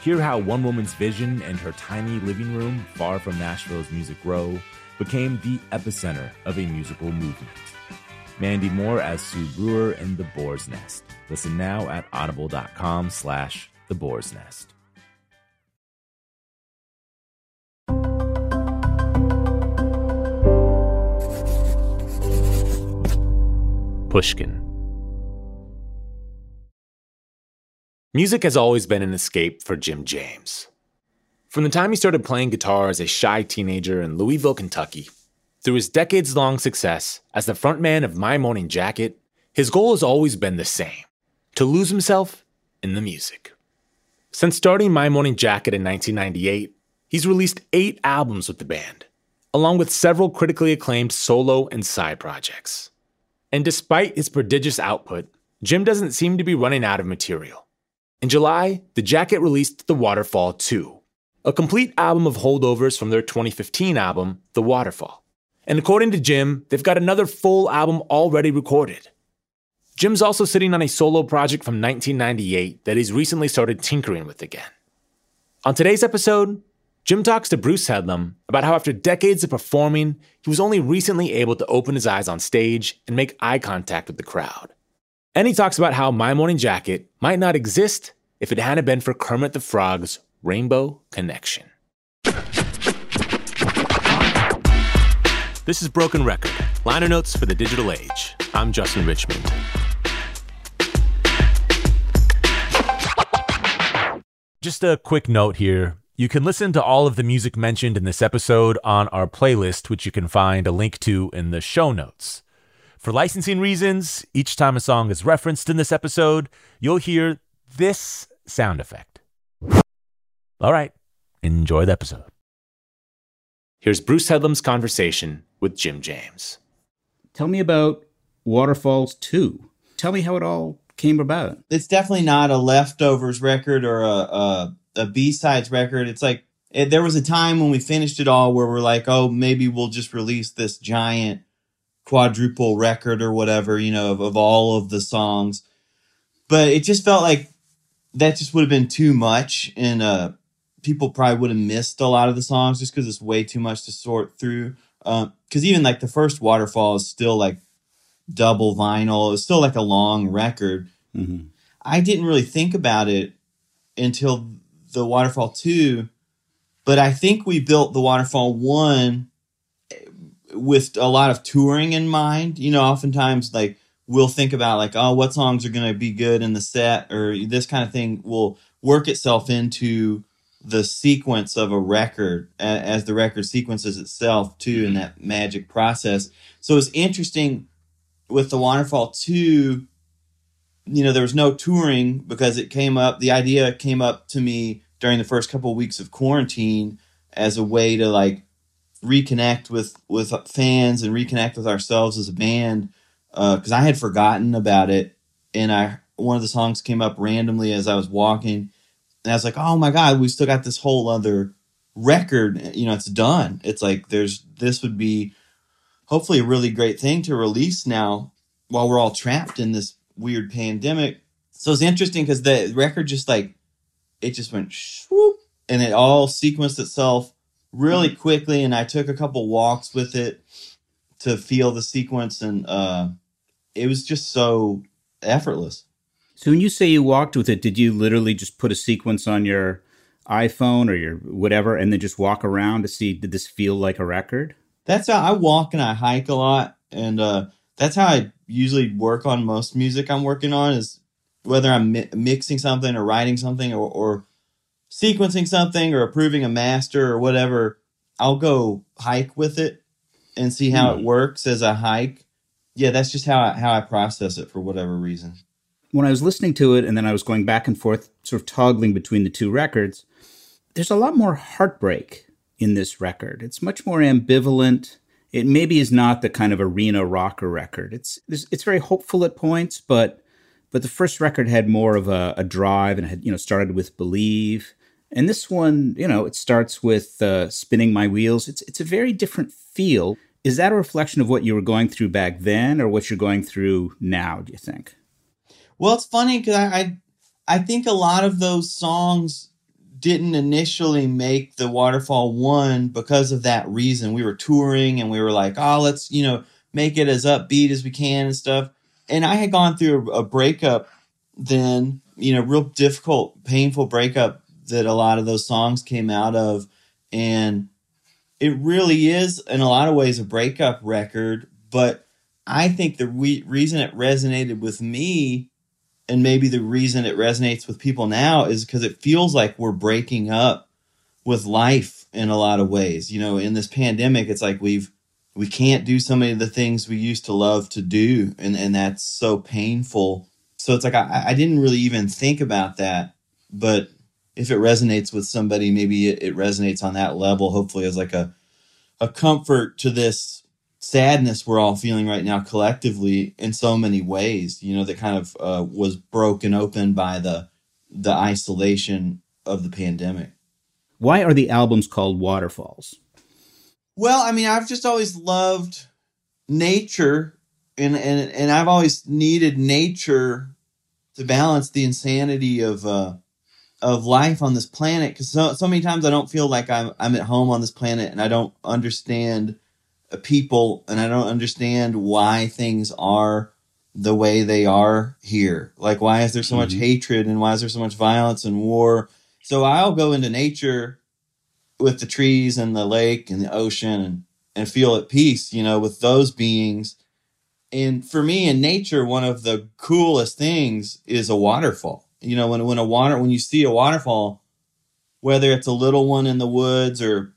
Hear how one woman's vision and her tiny living room, far from Nashville's Music Row, became the epicenter of a musical movement. Mandy Moore as Sue Brewer in The Boar's Nest. Listen now at audible.com slash The Boar's Nest. Pushkin. Music has always been an escape for Jim James. From the time he started playing guitar as a shy teenager in Louisville, Kentucky, through his decades long success as the frontman of My Morning Jacket, his goal has always been the same to lose himself in the music. Since starting My Morning Jacket in 1998, he's released eight albums with the band, along with several critically acclaimed solo and side projects. And despite his prodigious output, Jim doesn't seem to be running out of material. In July, the Jacket released The Waterfall 2, a complete album of holdovers from their 2015 album, The Waterfall. And according to Jim, they've got another full album already recorded. Jim's also sitting on a solo project from 1998 that he's recently started tinkering with again. On today's episode, Jim talks to Bruce Headlam about how, after decades of performing, he was only recently able to open his eyes on stage and make eye contact with the crowd. And he talks about how My Morning Jacket might not exist if it hadn't been for Kermit the Frog's Rainbow Connection. This is Broken Record, liner notes for the digital age. I'm Justin Richmond. Just a quick note here. You can listen to all of the music mentioned in this episode on our playlist, which you can find a link to in the show notes. For licensing reasons, each time a song is referenced in this episode, you'll hear this sound effect. All right, enjoy the episode. Here's Bruce Headlam's conversation with Jim James. Tell me about Waterfalls 2. Tell me how it all came about. It's definitely not a leftovers record or a, a, a B-sides record. It's like it, there was a time when we finished it all where we're like, oh, maybe we'll just release this giant quadruple record or whatever, you know, of, of all of the songs. But it just felt like that just would have been too much and uh people probably would have missed a lot of the songs just because it's way too much to sort through. Because um, even like the first Waterfall is still like double vinyl. it's still like a long record. Mm-hmm. I didn't really think about it until the Waterfall 2, but I think we built the Waterfall 1 with a lot of touring in mind. You know, oftentimes like we'll think about like, oh, what songs are going to be good in the set or this kind of thing will work itself into the sequence of a record as the record sequences itself too in mm-hmm. that magic process. So it's interesting with the Waterfall 2 you know there was no touring because it came up the idea came up to me during the first couple of weeks of quarantine as a way to like reconnect with with fans and reconnect with ourselves as a band because uh, I had forgotten about it, and I one of the songs came up randomly as I was walking, and I was like, "Oh my god, we still got this whole other record. You know, it's done. It's like there's this would be hopefully a really great thing to release now while we're all trapped in this weird pandemic. So it's interesting because the record just like it just went swoop and it all sequenced itself really quickly and I took a couple walks with it to feel the sequence and uh it was just so effortless. So when you say you walked with it, did you literally just put a sequence on your iPhone or your whatever and then just walk around to see did this feel like a record? That's how I walk and I hike a lot and uh that's how I usually work on most music I'm working on is whether I'm mi- mixing something or writing something or, or sequencing something or approving a master or whatever, I'll go hike with it and see how mm. it works as a hike. Yeah, that's just how I, how I process it for whatever reason. When I was listening to it and then I was going back and forth, sort of toggling between the two records, there's a lot more heartbreak in this record. It's much more ambivalent. It maybe is not the kind of arena rocker record. It's it's very hopeful at points, but but the first record had more of a, a drive and had you know started with Believe, and this one you know it starts with uh, Spinning My Wheels. It's it's a very different feel. Is that a reflection of what you were going through back then, or what you're going through now? Do you think? Well, it's funny because I, I I think a lot of those songs didn't initially make the Waterfall one because of that reason. We were touring and we were like, oh, let's you know make it as upbeat as we can and stuff and I had gone through a, a breakup then, you know, real difficult, painful breakup that a lot of those songs came out of. And it really is, in a lot of ways, a breakup record. But I think the re- reason it resonated with me, and maybe the reason it resonates with people now, is because it feels like we're breaking up with life in a lot of ways. You know, in this pandemic, it's like we've we can't do so many of the things we used to love to do and and that's so painful so it's like i, I didn't really even think about that but if it resonates with somebody maybe it, it resonates on that level hopefully as like a a comfort to this sadness we're all feeling right now collectively in so many ways you know that kind of uh, was broken open by the the isolation of the pandemic. Why are the albums called waterfalls? Well, I mean, I've just always loved nature and and and I've always needed nature to balance the insanity of uh of life on this planet cuz so so many times I don't feel like I'm I'm at home on this planet and I don't understand people and I don't understand why things are the way they are here. Like why is there so mm-hmm. much hatred and why is there so much violence and war? So I'll go into nature with the trees and the lake and the ocean and, and feel at peace, you know, with those beings. And for me in nature, one of the coolest things is a waterfall. You know, when, when a water, when you see a waterfall, whether it's a little one in the woods or,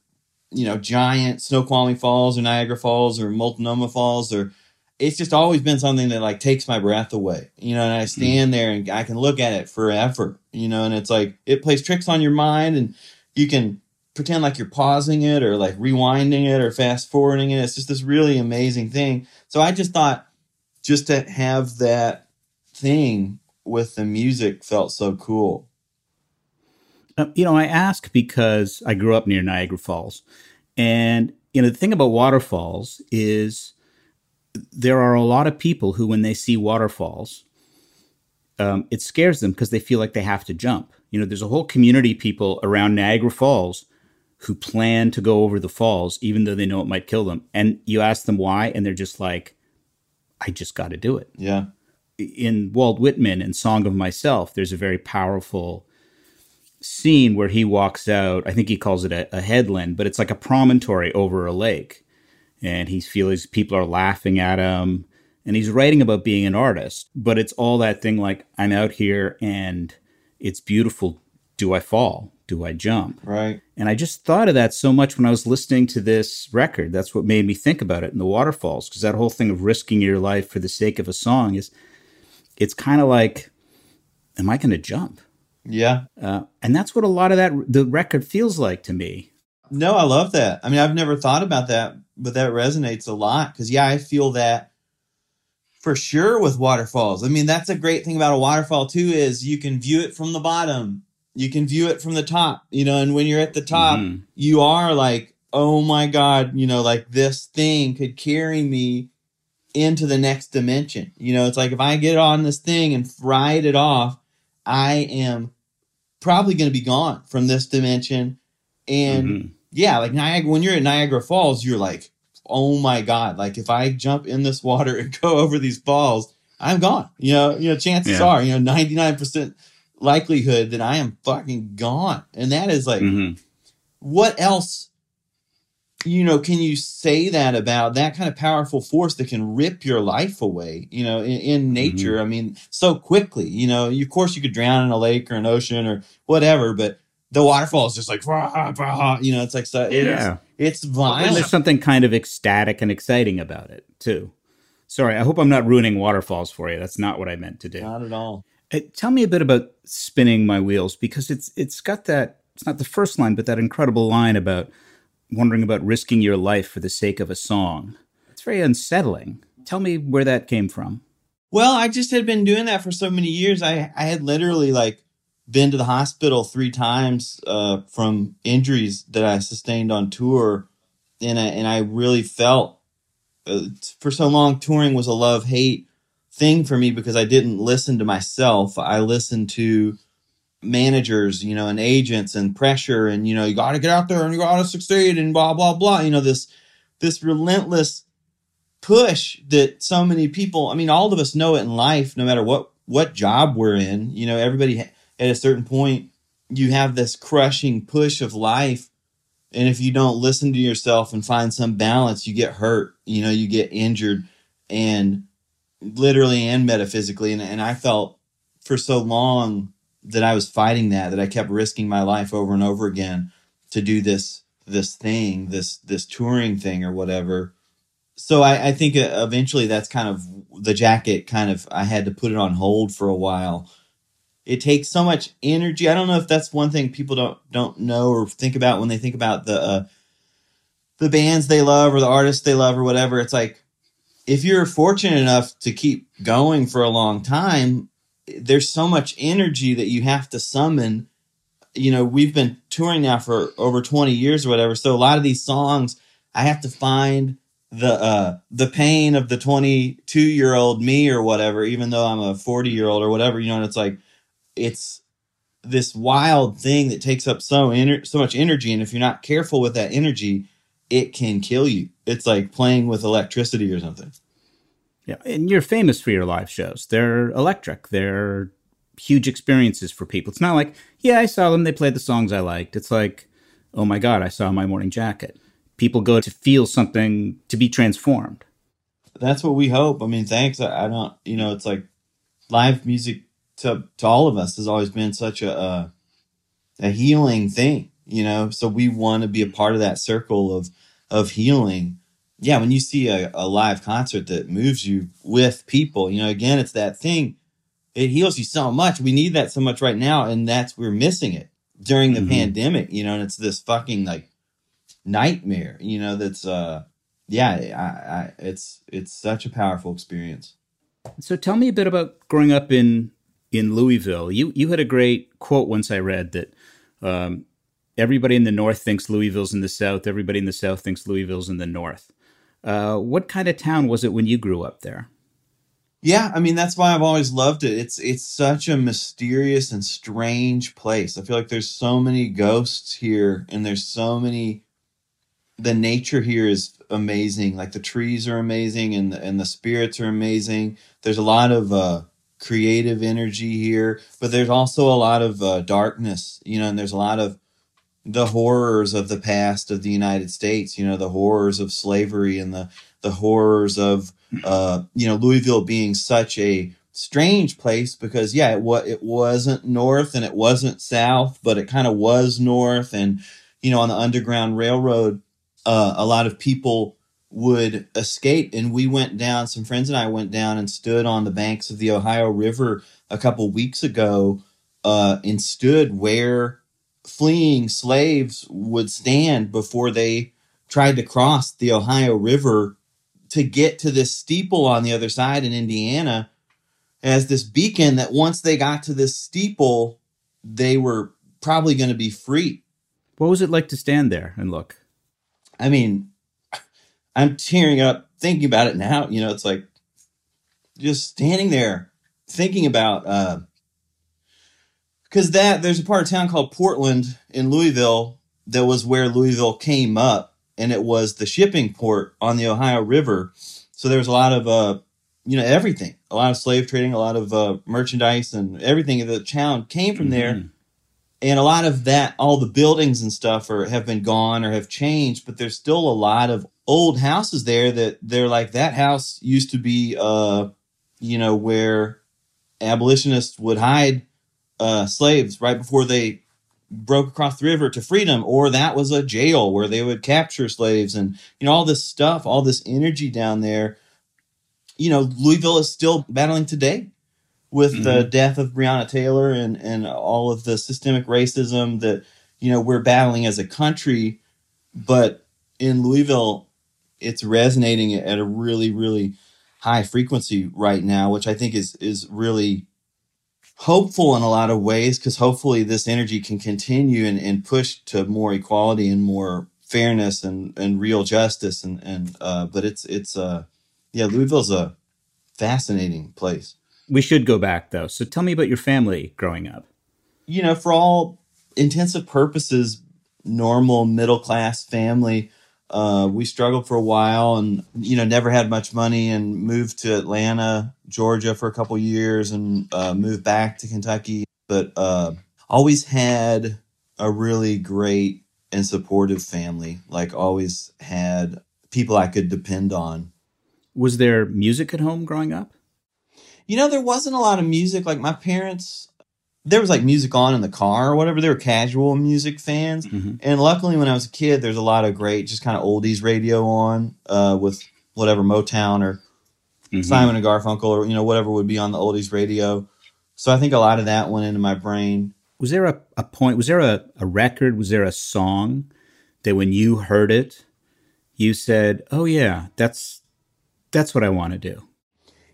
you know, giant Snoqualmie Falls or Niagara Falls or Multnomah Falls or, it's just always been something that like takes my breath away, you know, and I mm-hmm. stand there and I can look at it forever, you know, and it's like it plays tricks on your mind and you can pretend like you're pausing it or like rewinding it or fast forwarding it. It's just this really amazing thing. So I just thought just to have that thing with the music felt so cool. Uh, you know, I ask because I grew up near Niagara Falls. And, you know, the thing about waterfalls is there are a lot of people who, when they see waterfalls, um, it scares them because they feel like they have to jump. You know, there's a whole community of people around Niagara Falls who plan to go over the falls, even though they know it might kill them. And you ask them why, and they're just like, I just got to do it. Yeah. In Walt Whitman and Song of Myself, there's a very powerful scene where he walks out. I think he calls it a, a headland, but it's like a promontory over a lake. And he feels people are laughing at him. And he's writing about being an artist, but it's all that thing like, I'm out here and it's beautiful. Do I fall? do I jump? Right. And I just thought of that so much when I was listening to this record. That's what made me think about it in the waterfalls, because that whole thing of risking your life for the sake of a song is, it's kind of like, am I going to jump? Yeah. Uh, and that's what a lot of that the record feels like to me. No, I love that. I mean, I've never thought about that, but that resonates a lot because, yeah, I feel that for sure with waterfalls. I mean, that's a great thing about a waterfall, too, is you can view it from the bottom, you can view it from the top, you know, and when you're at the top, Mhm. you are like, oh my God, you know, like this thing could carry me into the next dimension. You know, it's like if I get on this thing and ride it off, I am probably going to be gone from this dimension. And Mhm. yeah, like Niagara, when you're at Niagara Falls, you're like, oh my God, like if I jump in this water and go over these falls, I'm gone. You know, you know, chances Yeah. are, you know, 99% likelihood that I am fucking gone. And that is like, Mhm. what else you know can you say that about that kind of powerful force that can rip your life away you know in, in nature i mean so quickly you know you, of course you could drown in a lake or an ocean or whatever but the waterfall is just like rah, rah, you know it's like so it's, Yeah. it's And violent there's something kind of ecstatic and exciting about it, too. Sorry, I hope I'm not ruining waterfalls for you. That's not what I meant to do. not at all Uh, tell me a bit about spinning my wheels because it's it's got that it's not the first line but that incredible line about wondering about risking your life for the sake of a song it's very unsettling tell me where that came from Well, I just had been doing that for so many years. I I had literally like been to the hospital three times uh, from injuries that I sustained on tour, and I, and I really felt uh, for so long touring was a love hate thing for me because I didn't listen to myself. I listened to managers, you know, and agents and pressure, and you know, you got to get out there and you got to succeed and blah blah blah. You know, this this relentless push that so many people i mean all of us know it in life no matter what what job we're in you know everybody at a certain point you have this crushing push of life and if you don't listen to yourself and find some balance you get hurt you know you get injured and literally and metaphysically and, and i felt for so long that i was fighting that that i kept risking my life over and over again to do this this thing this this touring thing or whatever. So I, I think uh, eventually that's kind of the jacket kind of i had to put it on hold for a while. It takes so much energy. I don't know if that's one thing people don't don't know or think about when they think about the uh, the bands they love or the artists they love or whatever. It's like if you're fortunate enough to keep going for a long time there's so much energy that you have to summon. You know we've been touring now for over 20 years or whatever so a lot of these songs i have to find the uh the pain of the 22 year old me or whatever even though i'm a 40 year old or whatever you know and it's like it's this wild thing that takes up so ener- so much energy and if you're not careful with that energy it can kill you. It's like playing with electricity or something yeah and you're famous for your live shows. They're electric. They're huge experiences for people. It's not like yeah i saw them they played the songs i liked. It's like oh my god i saw my morning jacket. People go to feel something to be transformed. That's what we hope. I mean thanks. I, I don't you know it's like live music to to all of us has always been such a a, a healing thing you know? So we want to be a part of that circle of of healing yeah when you see a, a live concert that moves you with people you know again it's that thing it heals you so much we need that so much right now and that's we're missing it during the Mhm. pandemic you know and it's this fucking like nightmare you know that's uh yeah I, I it's it's such a powerful experience So tell me a bit about growing up in in Louisville. You you had a great quote once I read that um, everybody in the north thinks Louisville's in the south. Everybody in the south thinks Louisville's in the north. Uh, what kind of town was it when you grew up there? Yeah, I mean that's why I've always loved it. It's it's such a mysterious and strange place. I feel like there's so many ghosts here and there's so many the nature here is amazing. Like the trees are amazing and the, and the spirits are amazing. There's a lot of uh creative energy here, but there's also a lot of uh, darkness, you know, and there's a lot of the horrors of the past of the United States, you know, the horrors of slavery and the the horrors of uh, you know, Louisville being such a strange place because yeah, it was it wasn't north and it wasn't south, but it kind of was north. And you know, on the underground railroad, uh, a lot of people would escape. And we went down some friends and I went down and stood on the banks of the Ohio River a couple weeks ago uh, and stood where fleeing slaves would stand before they tried to cross the Ohio River to get to this steeple on the other side in Indiana as this beacon that once they got to this steeple, they were probably going to be free. What was it like to stand there and look? I mean, I'm tearing up thinking about it now. You know, it's like just standing there thinking about uh because that there's a part of town called Portland in Louisville that was where Louisville came up, and it was the shipping port on the Ohio River. So there was a lot of uh you know everything, a lot of slave trading, a lot of uh, merchandise, and everything in the town came from there. Mhm. And a lot of that, all the buildings and stuff are have been gone or have changed, but there's still a lot of old houses there that they're like that house used to be uh you know where abolitionists would hide uh slaves right before they broke across the river to freedom or that was a jail where they would capture slaves. And you know all this stuff all this energy down there you know louisville is still battling today with the death of breonna taylor and and all of the systemic racism that you know we're battling as a country. But in louisville it's resonating at a really really high frequency right now which i think is is really hopeful in a lot of ways because hopefully this energy can continue and, and push to more equality and more fairness and, and real justice and and uh, but it's it's uh yeah Louisville's a fascinating place. We should go back though. So tell me about your family growing up. You know, for all intensive purposes, normal middle class family. Uh, we struggled for a while and you know never had much money and moved to Atlanta, Georgia for a couple years and uh, moved back to Kentucky. But uh, always had a really great and supportive family. Like always had people I could depend on. Was there music at home growing up? You know, there wasn't a lot of music. Like my parents, there was like music on in the car or whatever. They were casual music fans. Mhm. And luckily, when I was a kid, there's a lot of great, just kind of oldies radio on uh, with whatever Motown or Mhm. Simon and Garfunkel or you know whatever would be on the oldies radio. So I think a lot of that went into my brain. Was there a, a point, was there a, a record, was there a song that when you heard it, you said, oh yeah, that's, that's what I want to do?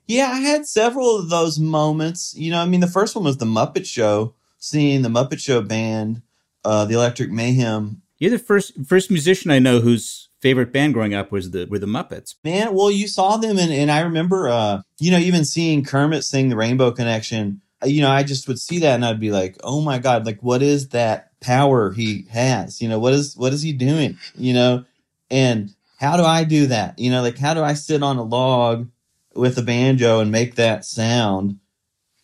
Yeah, I had several of those moments. You know, I mean, the first one was the Muppet Show, seeing the Muppet Show band, uh, the Electric Mayhem. You're the first, first musician I know whose favorite band growing up was the, were the Muppets. Man, well, you saw them, and, and I remember, uh, you know, even seeing Kermit sing the Rainbow Connection. uh, You know, I just would see that, and I'd be like, "Oh my god! Like, what is that power he has? You know, what is what is he doing? You know, and how do I do that? You know, like how do I sit on a log with a banjo and make that sound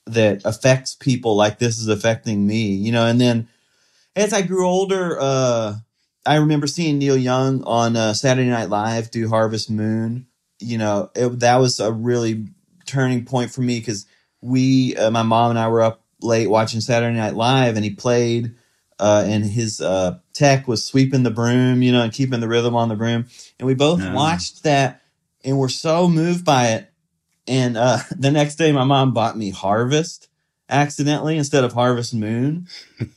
that affects people like this is affecting me? You know, and then as I grew older, uh, I remember seeing Neil Young on uh, Saturday Night Live do Harvest Moon. You know, it, that was a really turning point for me because we, uh, my mom and I were up late watching Saturday Night Live, and he played, uh, and his uh, tech was sweeping the broom, you know, and keeping the rhythm on the broom. And we both No. watched that, and were so moved by it. And uh, the next day, my mom bought me Harvest accidentally instead of Harvest Moon.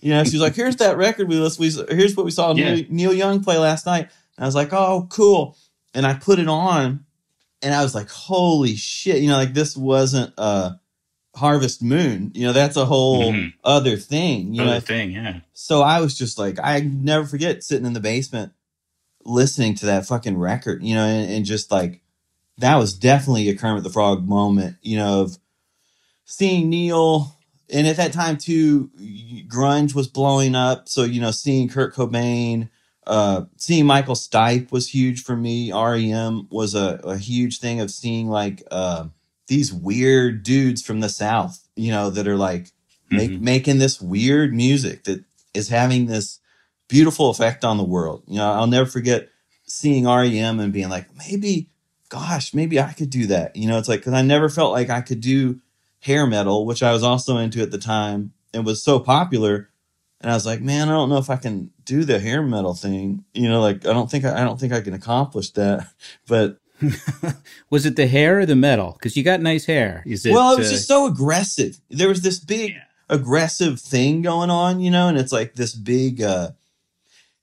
You know, she was like, "Here's that record we listened. We, here's what we saw Yeah. Neil, Neil Young play last night." And I was like, "Oh, cool!" And I put it on, and I was like, "Holy shit!" You know, like this wasn't uh, Harvest Moon. You know, that's a whole Mhm. other thing. You know, thing, yeah. so I was just like, I never forget sitting in the basement listening to that fucking record, you know, and, and just like that was definitely a Kermit the Frog moment, you know, of seeing Neil. And at that time too, grunge was blowing up. So, you know, seeing Kurt Cobain, uh, seeing Michael Stipe was huge for me. REM was a, a huge thing of seeing like uh, these weird dudes from the South, you know, that are like make, Mhm. making this weird music that is having this beautiful effect on the world. You know, I'll never forget seeing REM and being like, maybe, gosh, maybe I could do that. You know, it's like, cause I never felt like I could do hair metal, which I was also into at the time and was so popular. And I was like, man, I don't know if I can do the hair metal thing. You know, like I don't think I, I don't think I can accomplish that. But Was it the hair or the metal? Because you got nice hair. Is it? well, it was uh, just so aggressive. There was this big aggressive thing going on, you know, and it's like this big uh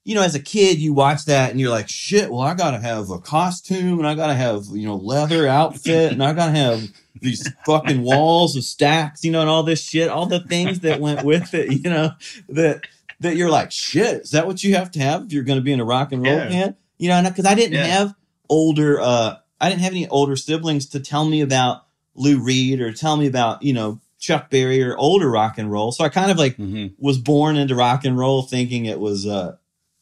you know, as a kid, you watch that and you're like, shit, well, I gotta have a costume and I gotta have, you know, leather outfit and I gotta have these fucking walls of stacks, you know, and all this shit, all the things that went with it, you know, that that you're like, shit, is that what you have to have if you're gonna be in a rock and roll Yeah. band? You know, because I didn't Yeah. have older uh I didn't have any older siblings to tell me about Lou Reed or tell me about, you know, Chuck Berry or older rock and roll. So I kind of like Mhm. was born into rock and roll thinking it was uh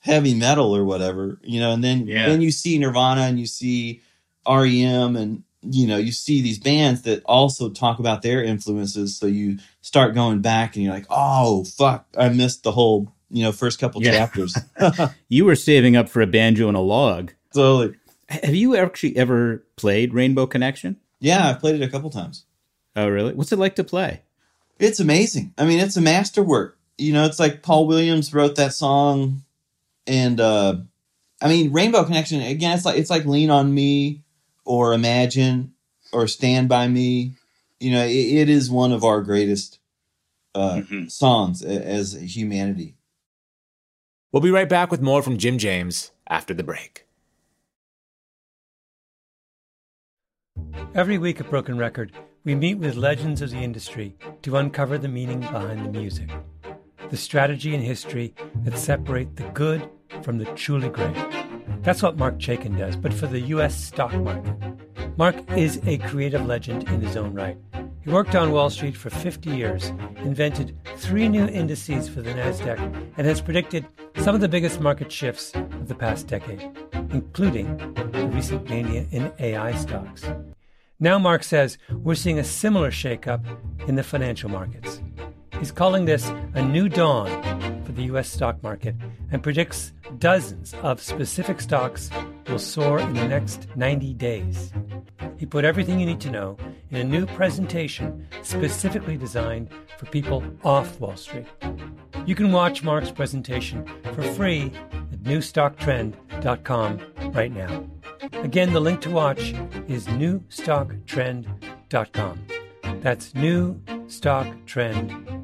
heavy metal or whatever, you know, and then Yeah. then you see Nirvana and you see REM and you know, you see these bands that also talk about their influences. So you start going back and you're like, oh fuck, I missed the whole, you know, first couple Yeah. chapters. You were saving up for a banjo and a log. totally. Have you actually ever played Rainbow Connection? Yeah, I've played it a couple times. Oh, really? What's it like to play? It's amazing. I mean, it's a masterwork. You know, it's like Paul Williams wrote that song, and uh, I mean, Rainbow Connection. Again, it's like it's like Lean on Me, or Imagine, or Stand by Me. You know, it, it is one of our greatest uh, Mhm. songs a- as humanity. We'll be right back with more from Jim James after the break. Every week at Broken Record, we meet with legends of the industry to uncover the meaning behind the music, the strategy and history that separate the good from the truly great. That's what Marc Chaikin does, but for the U.S. stock market. Mark is a creative legend in his own right. He worked on Wall Street for 50 years, invented three new indices for the NASDAQ, and has predicted some of the biggest market shifts of the past decade, including the recent mania in AI stocks. Now, Mark says we're seeing a similar shakeup in the financial markets. He's calling this a new dawn for the U.S. stock market and predicts dozens of specific stocks will soar in the next 90 days. He put everything you need to know in a new presentation specifically designed for people off Wall Street. You can watch Mark's presentation for free at newstocktrend.com right now. Again, the link to watch is newstocktrend.com. That's newstocktrend.com.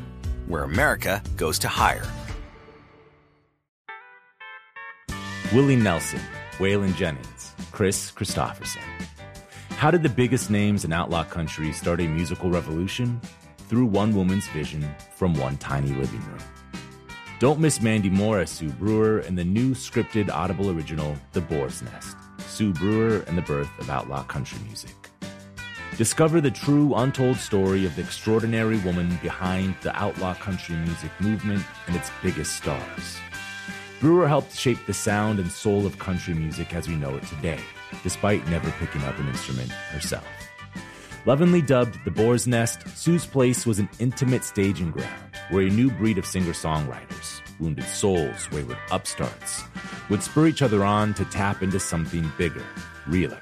where America goes to hire. Willie Nelson, Waylon Jennings, Kris Kristofferson. How did the biggest names in outlaw country start a musical revolution? Through one woman's vision from one tiny living room. Don't miss Mandy Moore as Sue Brewer in the new scripted Audible original, The Boar's Nest Sue Brewer and the Birth of Outlaw Country Music. Discover the true, untold story of the extraordinary woman behind the outlaw country music movement and its biggest stars. Brewer helped shape the sound and soul of country music as we know it today, despite never picking up an instrument herself. Lovingly dubbed the Boar's Nest, Sue's Place was an intimate staging ground where a new breed of singer songwriters, wounded souls, wayward upstarts, would spur each other on to tap into something bigger, realer.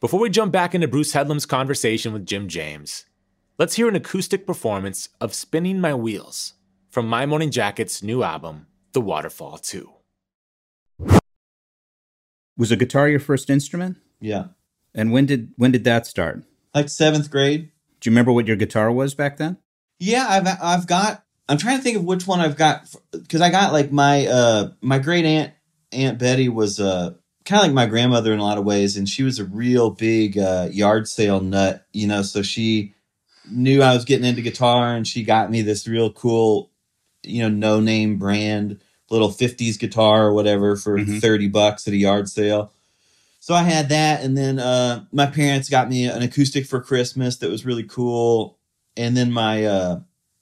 Before we jump back into Bruce Headlam's conversation with Jim James, let's hear an acoustic performance of Spinning My Wheels from My Morning Jacket's new album, The Waterfall 2. Was a guitar your first instrument? Yeah. And when did when did that start? Like seventh grade. Do you remember what your guitar was back then? Yeah, I've I've got. I'm trying to think of which one I've got because I got like my uh my great aunt Aunt Betty was uh kind of like my grandmother in a lot of ways, and she was a real big uh, yard sale nut, you know. So she knew I was getting into guitar, and she got me this real cool, you know, no name brand little 50s guitar or whatever for Mhm. 30 bucks at a yard sale. So I had that, and then uh, my parents got me an acoustic for Christmas that was really cool, and then my uh,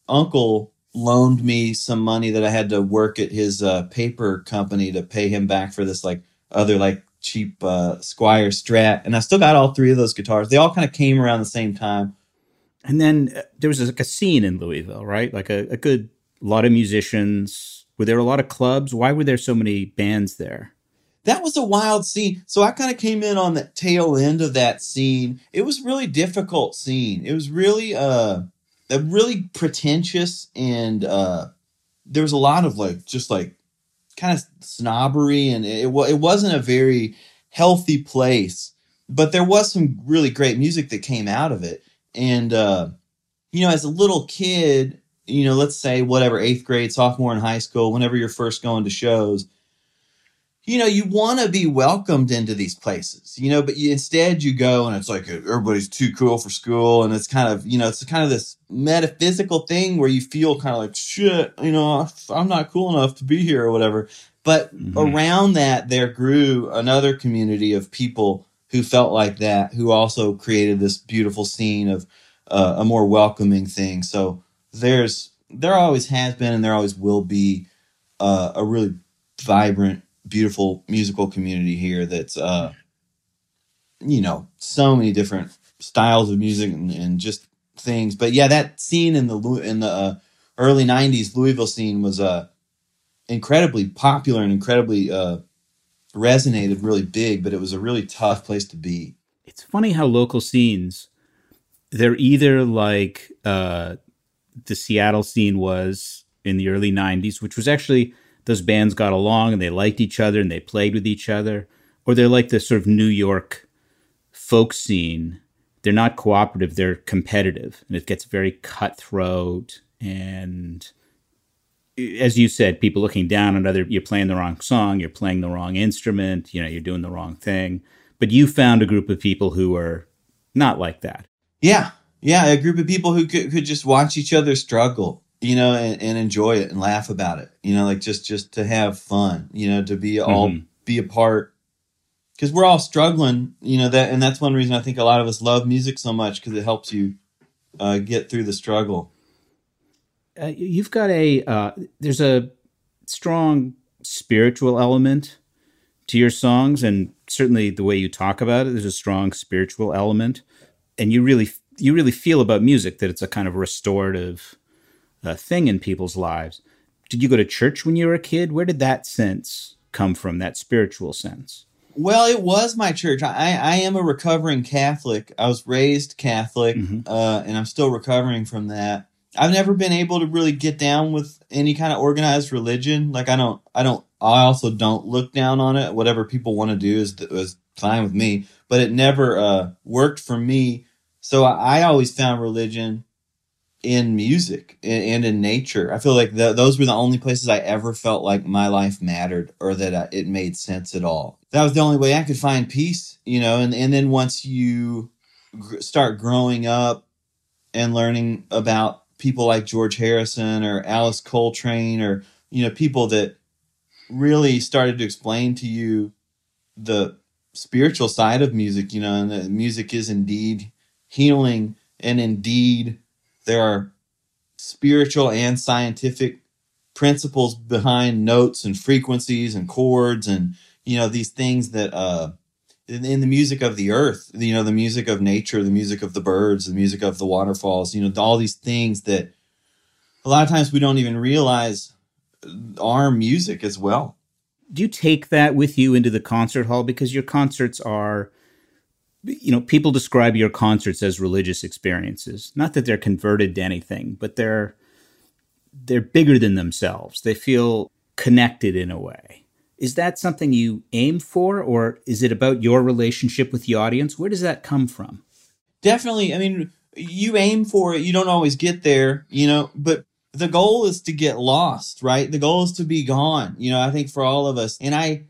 uncle loaned me some money that I had to work at his uh, paper company to pay him back for this like other like cheap uh, Squier Strat, and I still got all three of those guitars. They all kind of came around the same time. And then uh, there was like a scene in Louisville, right? Like a, a good lot of musicians. Were there a lot of clubs? Why were there so many bands there? that was a wild scene. So I kind of came in on the tail end of that scene. It was really difficult scene. It was really uh a really pretentious and uh there was a lot of like just like kind of snobbery and it it wasn't a very healthy place. But there was some really great music that came out of it. And uh you know, as a little kid, you know, let's say whatever, eighth grade, sophomore in high school, whenever you're first going to shows, you know, you want to be welcomed into these places, you know, but you, instead you go and it's like everybody's too cool for school. And it's kind of, you know, it's kind of this metaphysical thing where you feel kind of like, shit, you know, I'm not cool enough to be here or whatever. But Mhm. around that, there grew another community of people who felt like that, who also created this beautiful scene of uh, a more welcoming thing. So there's, there always has been and there always will be uh, a really vibrant beautiful musical community here that's uh you know so many different styles of music and, and just things. But yeah that scene in the in the uh, early 90s louisville scene was uh incredibly popular and incredibly uh resonated really big but it was a really tough place to be. It's funny how local scenes, they're either like uh, the Seattle scene was in the early 90s, which was actually those bands got along and they liked each other and they played with each other, or they're like the sort of New York folk scene. They're not cooperative, they're competitive, and it gets very cutthroat. And as you said, people looking down on other, you're playing the wrong song, you're playing the wrong instrument, you know, you're doing the wrong thing. But you found a group of people who are not like that. yeah yeah a group of people who could, could just watch each other struggle you know and, and enjoy it and laugh about it you know like just just to have fun you know to be all Mhm. be a part because we're all struggling you know that and that's one reason i think a lot of us love music so much because it helps you uh, get through the struggle uh, you've got a uh, there's a strong spiritual element to your songs and certainly the way you talk about it there's a strong spiritual element and you really you really feel about music that it's a kind of restorative uh, thing in people's lives. Did you go to church when you were a kid? Where did that sense come from that spiritual sense? Well it was my church. I i am a recovering catholic. I was raised catholic Mhm. uh, and i'm still recovering from that. I've never been able to really get down with any kind of organized religion. Like i don't i don't i also don't look down on it. Whatever people want to do is is fine with me. But it never uh worked for me. So i, I always found religion in music and, in nature. I feel like th- those were the only places i ever felt like my life mattered or that uh, it made sense at all. That was the only way i could find peace you know and, and then once you gr- start growing up and learning about people like George Harrison or Alice Coltrane or you know people that really started to explain to you the spiritual side of music you know and that music is indeed healing and indeed there are spiritual and scientific principles behind notes and frequencies and chords and you know these things that uh in, in the music of the earth, you know, the music of nature, the music of the birds, the music of the waterfalls, you know, all these things that a lot of times we don't even realize are music as well. do you take that with you into the concert hall because your concerts are you know people describe your concerts as religious experiences not that they're converted to anything but they're they're bigger than themselves they feel connected in a way. Is that something you aim for, or is it about your relationship with the audience? Where does that come from? Definitely. I mean, you aim for it. You don't always get there, you know, but the goal is to get lost, right? The goal is to be gone, you know, I think for all of us. And I,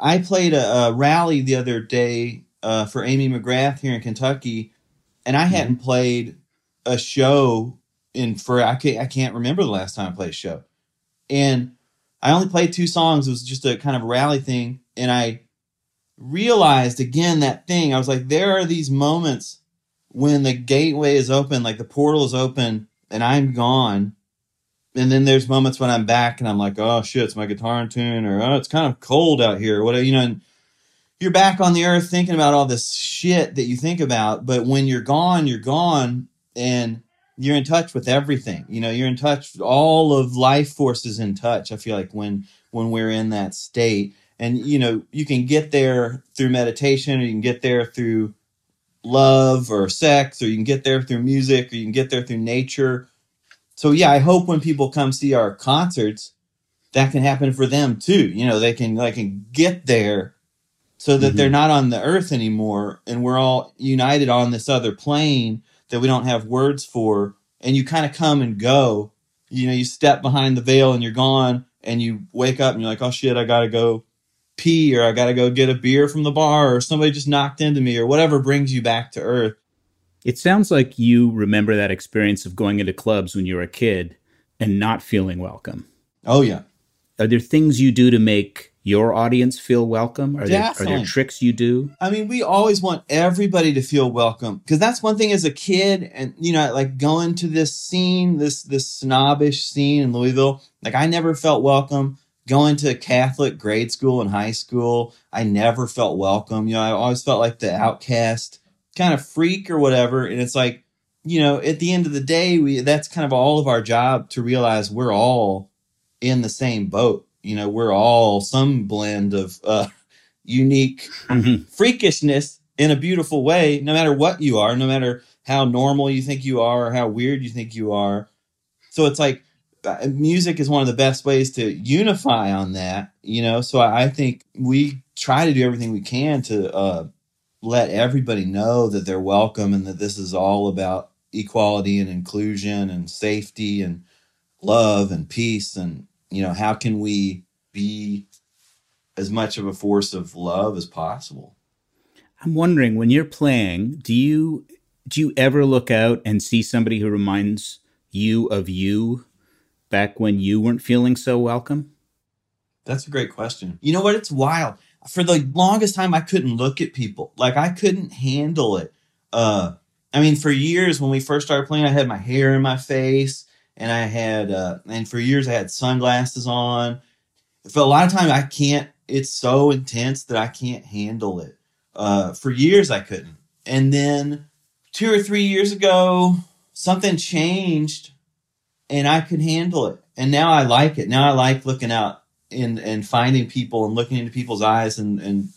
I played a, a rally the other day uh, for Amy McGrath here in Kentucky, and I hadn't played a show in for I can't, I can't remember the last time I played a show, and I only played two songs. It was just a kind of rally thing, and I realized again that thing. I was like, there are these moments when the gateway is open, like the portal is open, and I'm gone. And then there's moments when I'm back and I'm like, oh shit, it's my guitar in tune, or oh, it's kind of cold out here, or whatever, you know. And you're back on the earth thinking about all this shit that you think about. But when you're gone, you're gone, and you're in touch with everything. You know, you're in touch. All of life forces in touch. I feel like when when we're in that state, and you know, you can get there through meditation, or you can get there through love or sex, or you can get there through music, or you can get there through nature. So yeah, I hope when people come see our concerts, that can happen for them too. You know, they can like can get there so that mm-hmm. they're not on the earth anymore and we're all united on this other plane that we don't have words for and you kind of come and go. You know you step behind the veil and you're gone and you wake up and you're like oh shit i gotta go pee or i gotta go get a beer from the bar or somebody just knocked into me or whatever brings you back to earth. It sounds like you remember that experience of going into clubs when you were a kid and not feeling welcome. Oh yeah. Are there things you do to make your audience feel welcome? Are there, are there tricks you do? I mean, we always want everybody to feel welcome because that's one thing as a kid, and you know, like going to this scene, this this snobbish scene in Louisville. Like I never felt welcome going to Catholic grade school and high school. I never felt welcome. You know, I always felt like the outcast kind of freak or whatever. And it's like, you know, at the end of the day, we that's kind of all of our job to realize we're all in the same boat you know we're all some blend of uh, unique mm-hmm. freakishness in a beautiful way no matter what you are no matter how normal you think you are or how weird you think you are so it's like uh, music is one of the best ways to unify on that you know so i think we try to do everything we can to uh, let everybody know that they're welcome and that this is all about equality and inclusion and safety and love and peace and you know, how can we be as much of a force of love as possible? I'm wondering when you're playing, do you do you ever look out and see somebody who reminds you of you back when you weren't feeling so welcome? That's a great question. You know what? It's wild. For the longest time, I couldn't look at people. Like I couldn't handle it. Uh, I mean, for years when we first started playing, I had my hair in my face and I had uh, and for years I had sunglasses on. For a lot of time I can't. It's so intense that I can't handle it. Uh, for years I couldn't, and then two or three years ago something changed, and I could handle it. And now I like it. Now I like looking out and and finding people and looking into people's eyes and and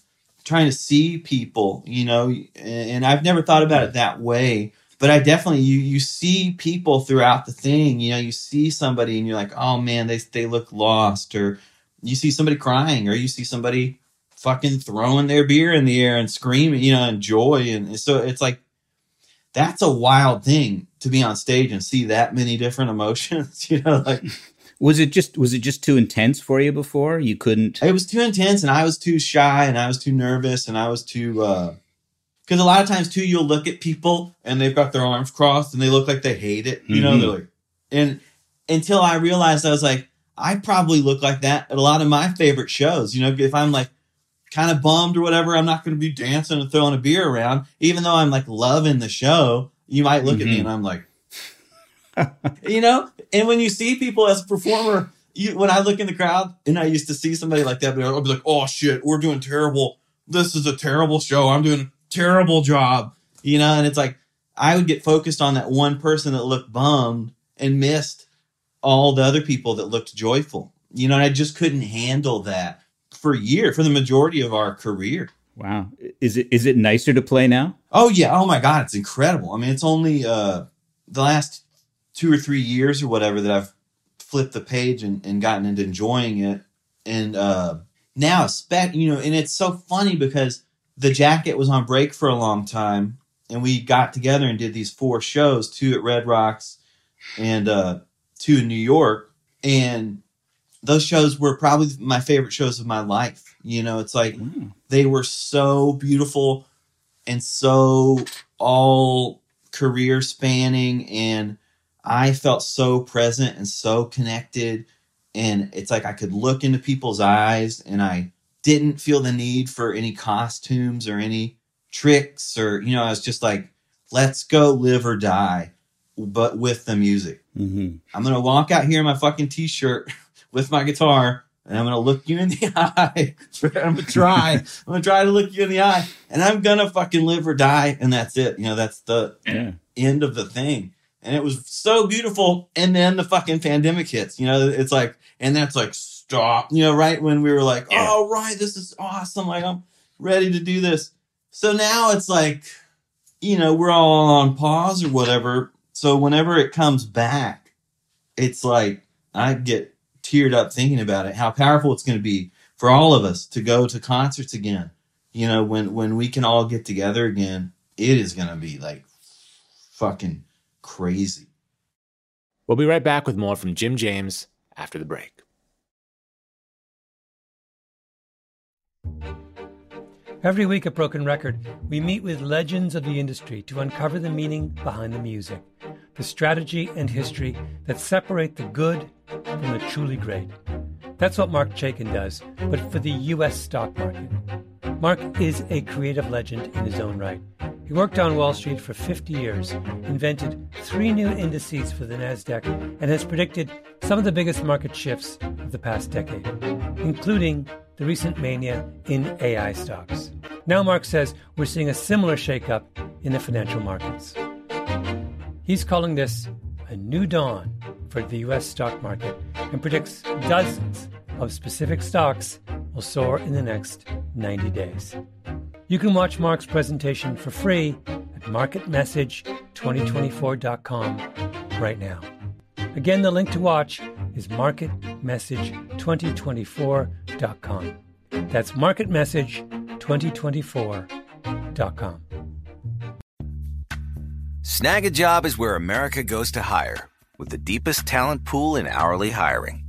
trying to see people. You know, and I've never thought about it that way but I definitely you you see people throughout the thing. You know, you see somebody and you're like, oh man, they they look lost, or you see somebody crying, or you see somebody fucking throwing their beer in the air and screaming, you know, and joy, and so it's like that's a wild thing to be on stage and see that many different emotions. You know, like. Was it just was it just too intense for you before? You couldn't It was too intense and I was too shy and I was too nervous and I was too uh because a lot of times too, you'll look at people and they've got their arms crossed and they look like they hate it. You mm-hmm. know, they're like, and until I realized I was like, I probably look like that at a lot of my favorite shows. You know, if I'm like kind of bummed or whatever, I'm not going to be dancing and throwing a beer around, even though I'm like loving the show. You might look mm-hmm. at me mm-hmm. and I'm like, you know, and when you see people as a performer, you, when I look in the crowd and I used to see somebody like that, I'll be like, oh shit, we're doing terrible. This is a terrible show. I'm doing terrible job, you know, and it's like I would get focused on that one person that looked bummed and missed all the other people that looked joyful. You know, and I just couldn't handle that for a year, for the majority of our career. Wow. Is it is it nicer to play now? Oh yeah. Oh my god, it's incredible. I mean, it's only uh the last 2 or 3 years or whatever that I've flipped the page and, and gotten into enjoying it. And uh, now, spec, you know, and it's so funny because the jacket was on break for a long time, and we got together and did these four shows, two at Red Rocks and uh, two in New York, and those shows were probably my favorite shows of my life. You know, it's like mm. they were so beautiful and so all career spanning and I felt so present and so connected. And it's like I could look into people's eyes and I didn't feel the need for any costumes or any tricks or, you know, I was just like, let's go live or die, but with the music. Mm-hmm. I'm to walk out here in my fucking t shirt with my guitar and I'm to look you in the eye. I'm to try. I'm to try to look you in the eye and I'm to fucking live or die. And that's it. You know, that's the yeah. end of the thing and it was so beautiful. And then the fucking pandemic hits, you know, it's like, and that's like, stop, you know, right when we were like, yeah. oh, right, this is awesome. Like, I'm ready to do this. So now it's like, you know, we're all on pause or whatever. So whenever it comes back, it's like, I get teared up thinking about it, how powerful it's going to be for all of us to go to concerts again. You know, when, when we can all get together again, it is going to be like fucking crazy. We'll be right back with more from Jim James after the break. Every week at Broken Record, we meet with legends of the industry to uncover the meaning behind the music, the strategy and history that separate the good from the truly great. That's what Marc Chaikin does, but for the U.S. stock market. Marc is a creative legend in his own right. He worked on Wall Street for 50 years, invented three new indices for the NASDAQ, and has predicted some of the biggest market shifts of the past decade, including the recent mania in AI stocks. Now, Marc says we're seeing a similar shakeup in the financial markets. He's calling this a new dawn for the U.S. stock market and predicts dozens of specific stocks will soar in the next 90 days. You can watch Marc's presentation for free at marketmessage2024.com right now. Again, the link to watch is marketmessage2024.com. That's marketmessage2024.com. Snagajob is where America goes to hire, with the deepest talent pool in hourly hiring.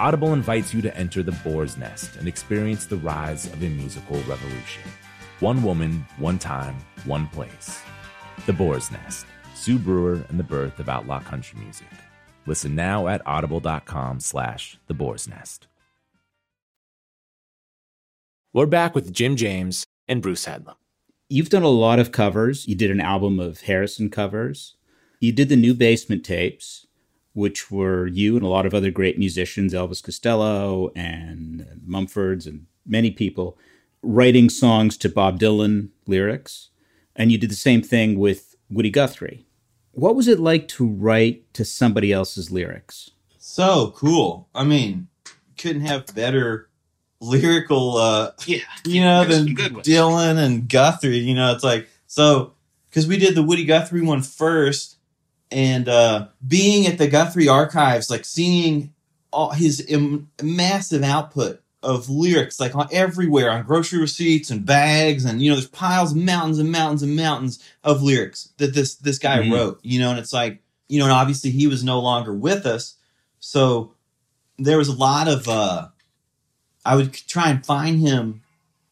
Audible invites you to enter the Boar's Nest and experience the rise of a musical revolution. One woman, one time, one place. The Boar's Nest, Sue Brewer and the Birth of Outlaw Country Music. Listen now at audible.com slash The Boar's Nest. We're back with Jim James and Bruce Headlam. You've done a lot of covers. You did an album of Harrison covers. You did the new basement tapes, which were you and a lot of other great musicians, Elvis Costello and Mumfords and many people, writing songs to Bob Dylan lyrics. And you did the same thing with Woody Guthrie. What was it like to write to somebody else's lyrics? So cool. I mean, couldn't have better lyrical, uh, Yeah. you know, than some good ones. Dylan and Guthrie. You know, it's like, so, because we did the Woody Guthrie one first, and uh, being at the Guthrie archives, like seeing all his Im- massive output of lyrics, like on everywhere on grocery receipts and bags, and you know, there's piles, mountains and mountains and mountains of lyrics that this this guy Mhm. wrote. You know, and it's like, you know, and obviously he was no longer with us, so there was a lot of. uh I would try and find him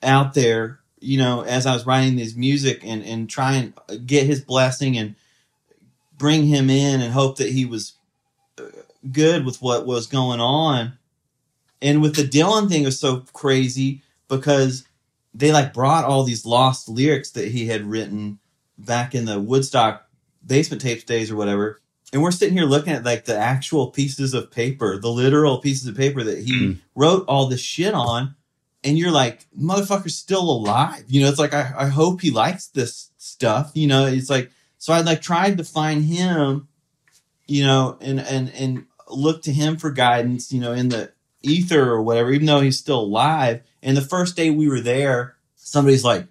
out there, you know, as I was writing this music and, and try and get his blessing and bring him in and hope that he was uh, good with what was going on. And with the Dylan thing, it was so crazy because they like brought all these lost lyrics that he had written back in the Woodstock basement tapes days or whatever. And we're sitting here looking at like the actual pieces of paper, the literal pieces of paper that he Mm. wrote all this shit on. And you're like, motherfucker's still alive. You know, it's like, I, I hope he likes this stuff. You know, it's like, so I like tried to find him, you know, and, and, and look to him for guidance, you know, in the ether or whatever, even though he's still alive. And the first day we were there, somebody's like,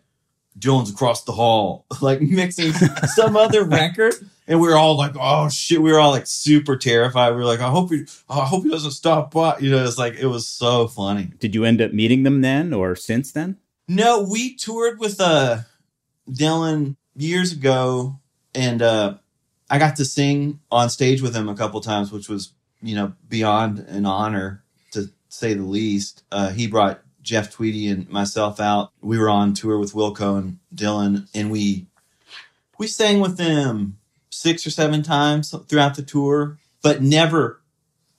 Jones across the hall, like mixing some other record. And we were all like, oh shit. We were all like super terrified. We were like, I hope he, I hope he doesn't stop by. You know, it's like, it was so funny. Did you end up meeting them then or since then? No, we toured with uh Dylan years ago and uh I got to sing on stage with him a couple times, which was, you know, beyond an honor to say the least. Uh he brought Jeff Tweedy and myself out. We were on tour with Wilco and Dylan and we we sang with them six or seven times throughout the tour, but never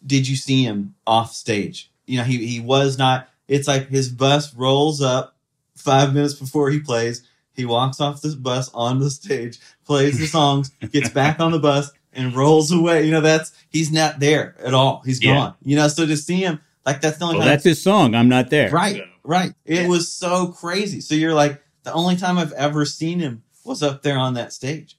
did you see him off stage. You know, he he was not it's like his bus rolls up five minutes before he plays. He walks off this bus on the stage, plays the songs, gets back on the bus, and rolls away. You know, that's he's not there at all. He's Yeah. gone. You know, so to see him like that's the only Well, time. that's his song. I'm not there. right, right. It was so crazy. So you're like the only time I've ever seen him was up there on that stage.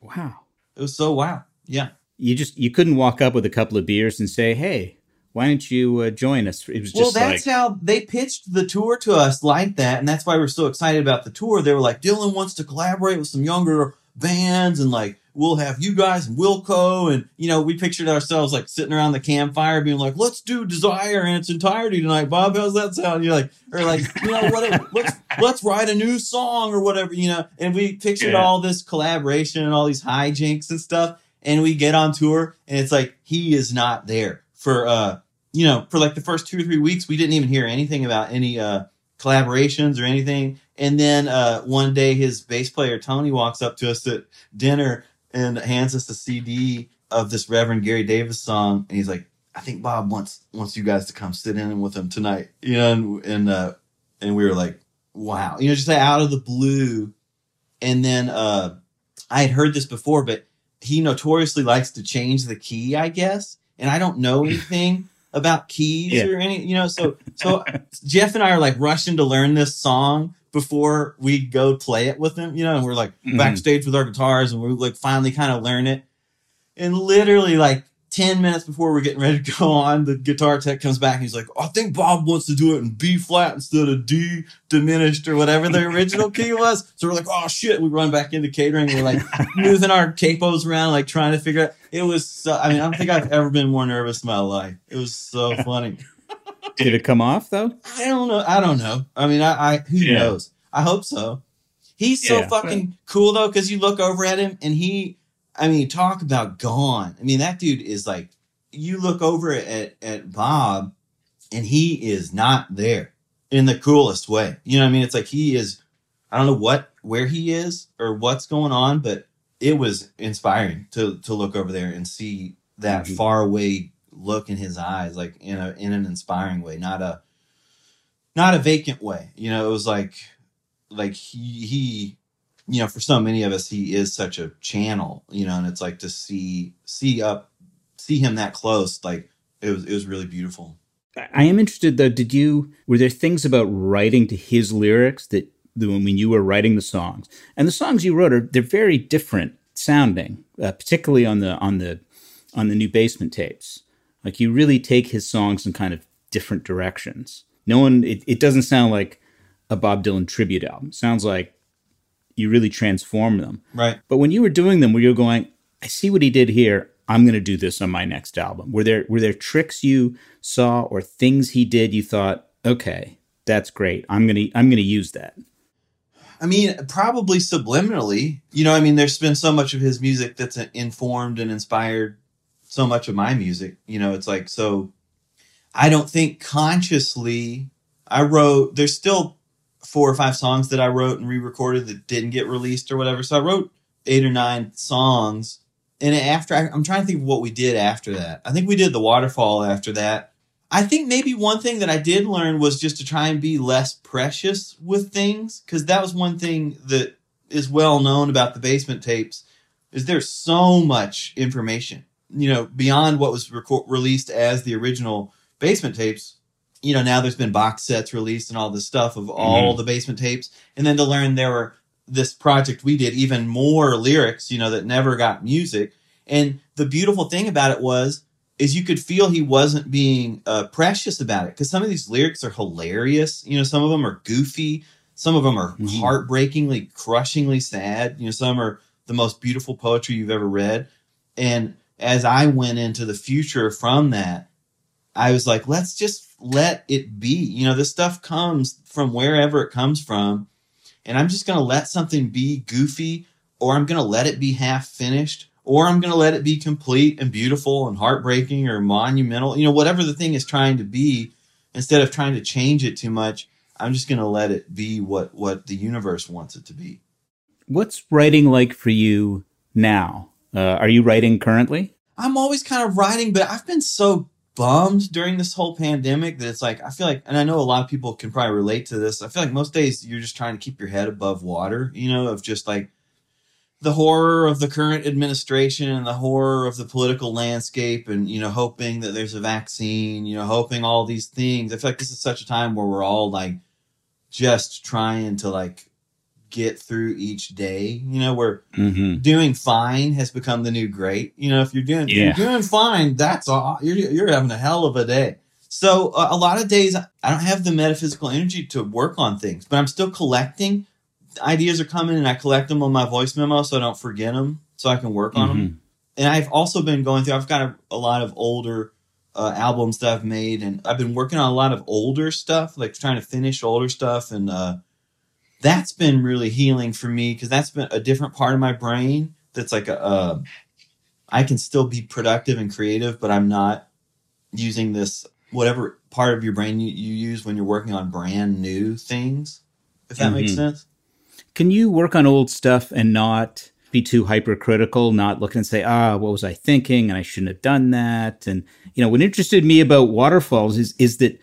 Wow. It was so wow. Yeah. You just you couldn't walk up with a couple of beers and say, "Hey, why don't you uh, join us?" It was just Well, that's like, how they pitched the tour to us like that, and that's why we're so excited about the tour. They were like, Dylan wants to collaborate with some younger bands, and like we'll have you guys and Wilco, and you know, we pictured ourselves like sitting around the campfire, being like, "Let's do Desire in its entirety tonight, Bob. How's that sound?" You're like, or like, you know, what? Let's let's write a new song or whatever, you know. And we pictured Yeah. all this collaboration and all these hijinks and stuff, and we get on tour, and it's like he is not there for uh you know, for like the first two or three weeks, we didn't even hear anything about any uh, collaborations or anything. And then uh, one day, his bass player Tony walks up to us at dinner and hands us a CD of this Reverend Gary Davis song, and he's like, "I think Bob wants wants you guys to come sit in with him tonight." You know, and and uh, and we were like, "Wow!" You know, just like out of the blue. And then uh, I had heard this before, but he notoriously likes to change the key, I guess. And I don't know anything about keys Yeah. or any, you know. So so Jeff and I are like rushing to learn this song before we go play it with them, you know. And we're like Mhm. backstage with our guitars, and we like finally kind of learn it. And literally like. 10 minutes before we're getting ready to go on, the guitar tech comes back and he's like, I think Bob wants to do it in B flat instead of D diminished or whatever the original key was. So we're like, oh shit. We run back into catering. We're like moving our capos around, like trying to figure out. It was so, I mean, I don't think I've ever been more nervous in my life. It was so funny. did it come off though? I don't know. I don't know. I mean, I, I who Yeah. knows? I hope so. He's so Yeah. fucking cool though, because you look over at him and he, I mean, talk about gone. I mean, that dude is like, you look over at at Bob, and he is not there in the coolest way. You know what I mean? It's like he is. I don't know what where he is or what's going on, but it was inspiring to to look over there and see that Mhm. far away look in his eyes, like in a in an inspiring way, not a not a vacant way. You know, it was like like he he you know for so many of us he is such a channel you know and it's like to see see up see him that close like it was it was really beautiful I am interested though. Did you were there things about writing to his lyrics that when you were writing the songs and the songs you wrote are they're very different sounding, uh, particularly on the on the on the new basement tapes. Like you really take his songs in kind of different directions. No one, it, it doesn't sound like a Bob Dylan tribute album. It sounds like you really transform them. right But when you were doing them, were you going, I see what he did here. I'm going to do this on my next album. Were there were there tricks you saw or things he did you thought, okay, that's great. I'm going to I'm going to use that. I mean, probably subliminally. You know, I mean, there's been so much of his music that's informed and inspired so much of my music. You know, it's like, so I don't think consciously I wrote, there's still four or five songs that I wrote and re recorded that didn't get released or whatever. So I wrote eight or nine songs. And after, I, I'm trying to think of what we did after that. I think we did The Waterfall after that. I think maybe one thing that I did learn was just to try and be less precious with things because that was one thing that is well known about the basement tapes is there's so much information you know beyond what was released as the original basement tapes you know now there's been box sets released and all this stuff of all the basement tapes and then to learn there were this project we did even more lyrics you know that never got music and the beautiful thing about it was is you could feel he wasn't being uh, precious about it because some of these lyrics are hilarious. You know, some of them are goofy, some of them are Mhm. heartbreakingly, crushingly sad. You know, some are the most beautiful poetry you've ever read. And as I went into the future from that, I was like, let's just let it be. You know, this stuff comes from wherever it comes from. And I'm just going to let something be goofy or I'm going to let it be half finished or I'm going to let it be complete and beautiful and heartbreaking or monumental. You know, whatever the thing is trying to be, instead of trying to change it too much, I'm just going to let it be what what the universe wants it to be. What's writing like for you now? Uh, are you writing currently? I'm always kind of writing, but I've been so bummed during this whole pandemic that it's like I feel like, and I know a lot of people can probably relate to this. I feel like most days you're just trying to keep your head above water, you know, of just like the horror of the current administration and the horror of the political landscape, and you know, hoping that there's a vaccine, you know, hoping all these things. I feel like this is such a time where we're all like just trying to like get through each day, you know, where Mm-hmm. doing fine has become the new great. You know, if you're doing if Yeah. you're doing fine, that's all. You're you're having a hell of a day. So uh, a lot of days I don't have the metaphysical energy to work on things, but I'm still collecting. Ideas are coming, and I collect them on my voice memo so I don't forget them, so I can work on them. And I've also been going through. I've got a, a lot of older uh, albums that I've made, and I've been working on a lot of older stuff, like trying to finish older stuff, and uh, that's been really healing for me because that's been a different part of my brain that's like a, uh, I can still be productive and creative, but I'm not using this whatever part of your brain you, you use when you're working on brand new things. If that makes Mhm. sense. Can you work on old stuff and not be too hypercritical, not look and say, ah, what was I thinking? And I shouldn't have done that. And, you know, what interested me about Waterfalls is, is that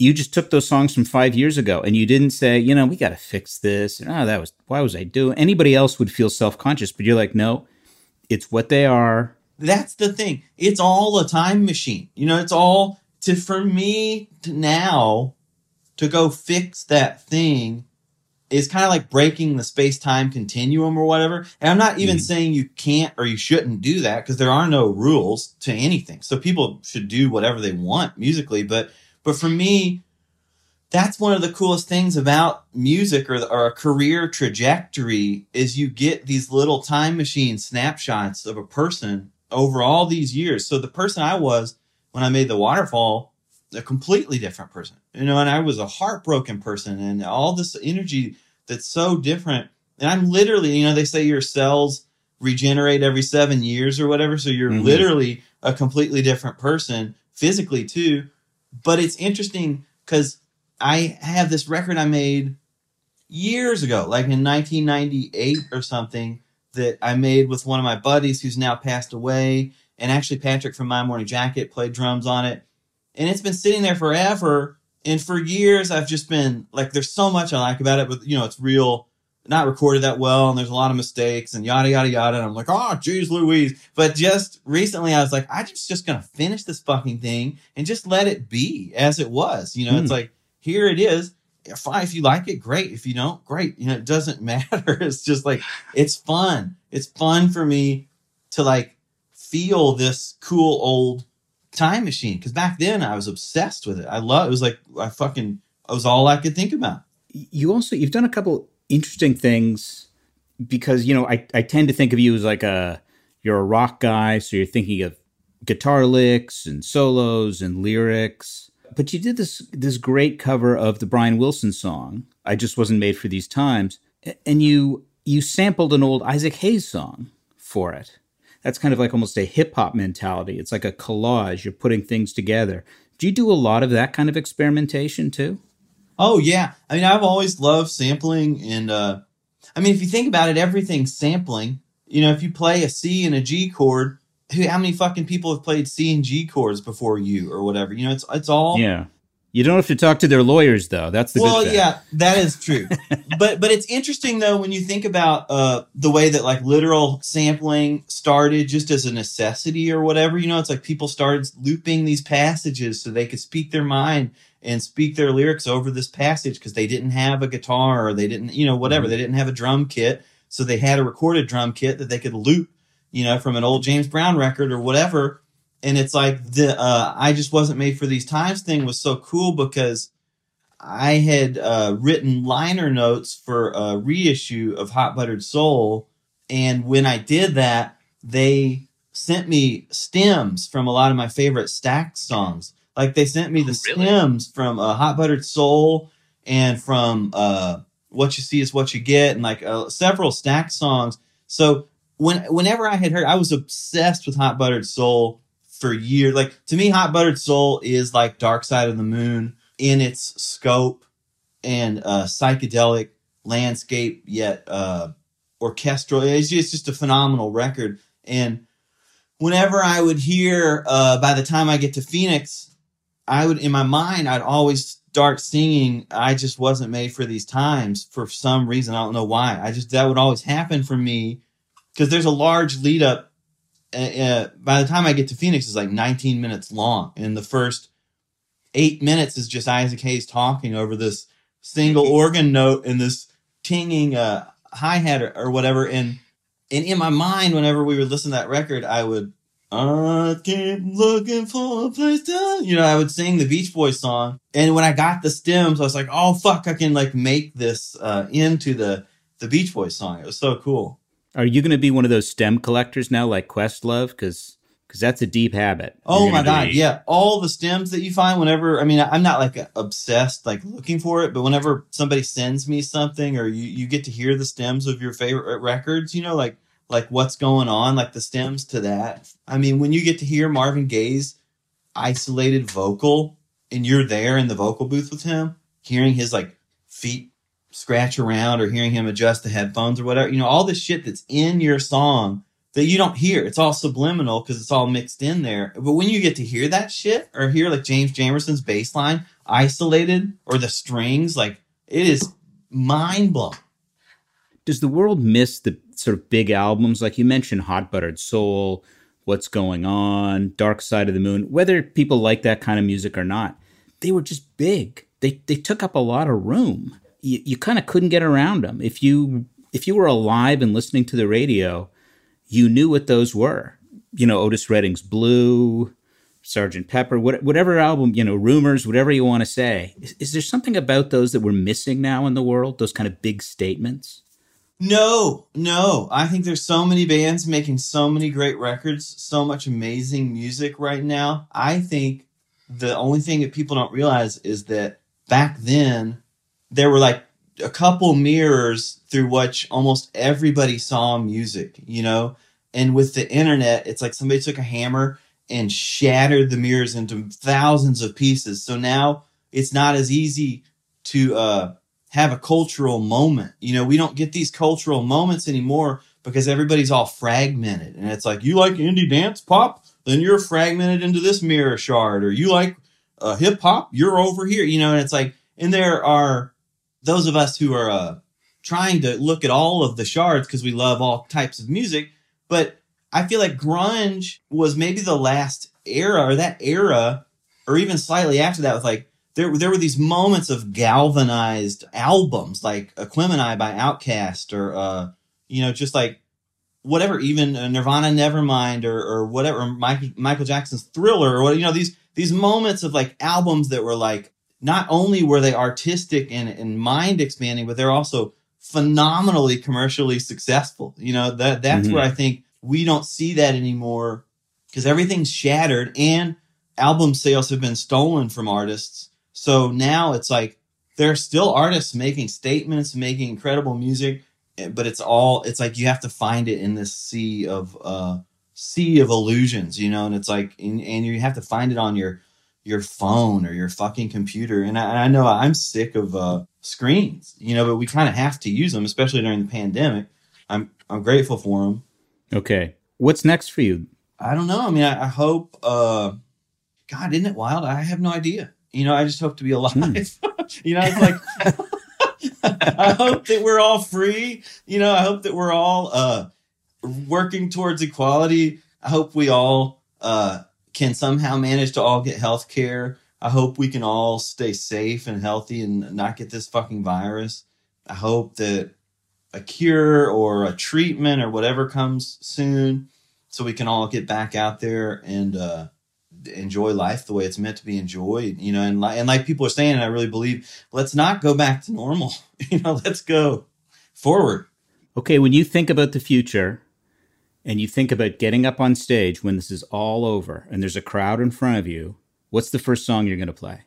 you just took those songs from five years ago and you didn't say, you know, we got to fix this. And, oh, that was, why was I doing? Anybody else would feel self conscious, but you're like, no, it's what they are. That's the thing. It's all a time machine. You know, it's all to for me to now to go fix that thing is kind of like breaking the space time continuum or whatever. And I'm not even Mhm. saying you can't or you shouldn't do that because there are no rules to anything. So people should do whatever they want musically. But but for me, that's one of the coolest things about music or, or a career trajectory is you get these little time machine snapshots of a person over all these years. So the person I was when I made the waterfall, a completely different person, you know, and I was a heartbroken person and all this energy that's so different. And I'm literally, you know, they say your cells regenerate every seven years or whatever. So you're Mhm. literally a completely different person physically too. But it's interesting because I have this record I made years ago, like in 1998 or something, that I made with one of my buddies who's now passed away. And actually, Patrick from My Morning Jacket played drums on it. And it's been sitting there forever. And for years, I've just been like, there's so much I like about it, but you know, it's real, not recorded that well, and there's a lot of mistakes and yada yada yada. And I'm like, oh, geez, Louise. But just recently, I was like, I'm just just gonna finish this fucking thing and just let it be as it was. You know, it's Hmm. like here it is. Fine, if you like it, great. If you don't, great. You know, it doesn't matter. It's just like it's fun. It's fun for me to like feel this cool old time machine because back then I was obsessed with it. I love it was like I fucking it was all I could think about. you also you've done a couple interesting things because you know I, I tend to think of you as like a you're a rock guy so you're thinking of guitar licks and solos and lyrics. But you did this this great cover of the Brian Wilson song I just wasn't made for these times and you you sampled an old Isaac Hayes song for it. That's kind of like almost a hip hop mentality. It's like a collage. You're putting things together. Do you do a lot of that kind of experimentation too Oh yeah. I mean I've always loved sampling and uh I mean if you think about it, everything's sampling. You know, if you play a C and a G chord, who how many fucking people have played C and G chords before you or whatever? You know, it's it's all Yeah. You don't have to talk to their lawyers though. That's the well, yeah, that is true. but but it's interesting though when you think about uh, the way that like literal sampling started just as a necessity or whatever. You know, it's like people started looping these passages so they could speak their mind and speak their lyrics over this passage because they didn't have a guitar or they didn't, you know, whatever. They didn't have a drum kit, so they had a recorded drum kit that they could loop, you know, from an old James Brown record or whatever. And it's like the uh, I just wasn't made for these times thing was so cool because I had uh, written liner notes for a reissue of Hot Buttered Soul, and when I did that, they sent me stems from a lot of my favorite Stax songs. Like they sent me the really? stems from uh, Hot Buttered Soul and from uh, What You See Is What You Get, and like uh, several Stax songs. So when whenever I had heard, I was obsessed with Hot Buttered Soul for years. Like to me, Hot Buttered Soul is like Dark Side of the Moon in its scope and uh, psychedelic landscape, yet uh, orchestral. It's just, it's just a phenomenal record. And whenever I would hear, uh, by the time I get to Phoenix, I would, in my mind, I'd always start singing. I just wasn't made for these times for some reason. I don't know why. I just, that would always happen for me because there's a large lead up. Uh, by the time I get to Phoenix, it's like 19 minutes long. And the first eight minutes is just Isaac Hayes talking over this single organ note and this tinging uh, hi hat or, or whatever. And and in my mind, whenever we would listen to that record, I would I keep looking for a place to you know, I would sing the Beach Boys song. And when I got the stems, I was like, oh fuck, I can like make this uh, into the the Beach Boys song. It was so cool. Are you going to be one of those stem collectors now, like Questlove? Because because that's a deep habit. Oh my god, be- yeah. All the stems that you find whenever I mean I'm not like obsessed like looking for it, but whenever somebody sends me something or you, you get to hear the stems of your favorite records, you know, like like what's going on, like the stems to that. I mean, when you get to hear Marvin Gaye's isolated vocal and you're there in the vocal booth with him, hearing his like feet scratch around or hearing him adjust the headphones or whatever, you know, all this shit that's in your song that you don't hear. It's all subliminal because it's all mixed in there. But when you get to hear that shit or hear like James Jamerson's bass line isolated or the strings, like it is mind blowing. Does the world miss the sort of big albums like you mentioned, Hot Buttered Soul, What's Going On, Dark Side of the Moon? Whether people like that kind of music or not, they were just big. They they took up a lot of room. You, you kind of couldn't get around them. If you if you were alive and listening to the radio, you knew what those were. You know, Otis Redding's Blue, Sergeant Pepper, what, whatever album, you know, Rumors, whatever you want to say. Is, is there something about those that we're missing now in the world? Those kind of big statements? No, no. I think there's so many bands making so many great records, so much amazing music right now. I think the only thing that people don't realize is that back then there were like a couple mirrors through which almost everybody saw music, you know? And with the internet, it's like somebody took a hammer and shattered the mirrors into thousands of pieces. So now it's not as easy to uh have a cultural moment. You know, we don't get these cultural moments anymore because everybody's all fragmented. And it's like, you like indie dance pop? Then you're fragmented into this mirror shard. Or you like uh, hip hop, you're over here, you know, and it's like, and there are those of us who are uh, trying to look at all of the shards because we love all types of music, but I feel like grunge was maybe the last era or that era, or even slightly after that, with like there there were these moments of galvanized albums like Aquemini by Outkast or uh, you know just like whatever even uh, Nirvana Nevermind or or whatever Michael, Michael Jackson's Thriller or what you know these these moments of like albums that were like not only were they artistic and, and mind expanding but they're also phenomenally commercially successful you know that that's Mhm. where I think we don't see that anymore because everything's shattered and album sales have been stolen from artists. So now it's like there are still artists making statements, making incredible music, eh, but it's all it's like you have to find it in this sea of uh sea of illusions, you know, and it's like and, and you have to find it on your your phone or your fucking computer. And I, I know I'm sick of uh screens, you know, but we kind of have to use them, especially during the pandemic. I'm I'm grateful for them. Okay. What's next for you? I don't know. I mean, I, I hope. uh God, isn't it wild? I have no idea. You know, I just hope to be alive. you know, it's like I hope that we're all free. You know, I hope that we're all uh working towards equality. I hope we all uh can somehow manage to all get health care. I hope we can all stay safe and healthy and not get this fucking virus. I hope that a cure or a treatment or whatever comes soon so we can all get back out there and uh, enjoy life the way it's meant to be enjoyed you know and, li- and like people are saying and i really believe let's not go back to normal you know let's go forward. Okay, when you think about the future and you think about getting up on stage when this is all over and there's a crowd in front of you, what's the first song you're going to play?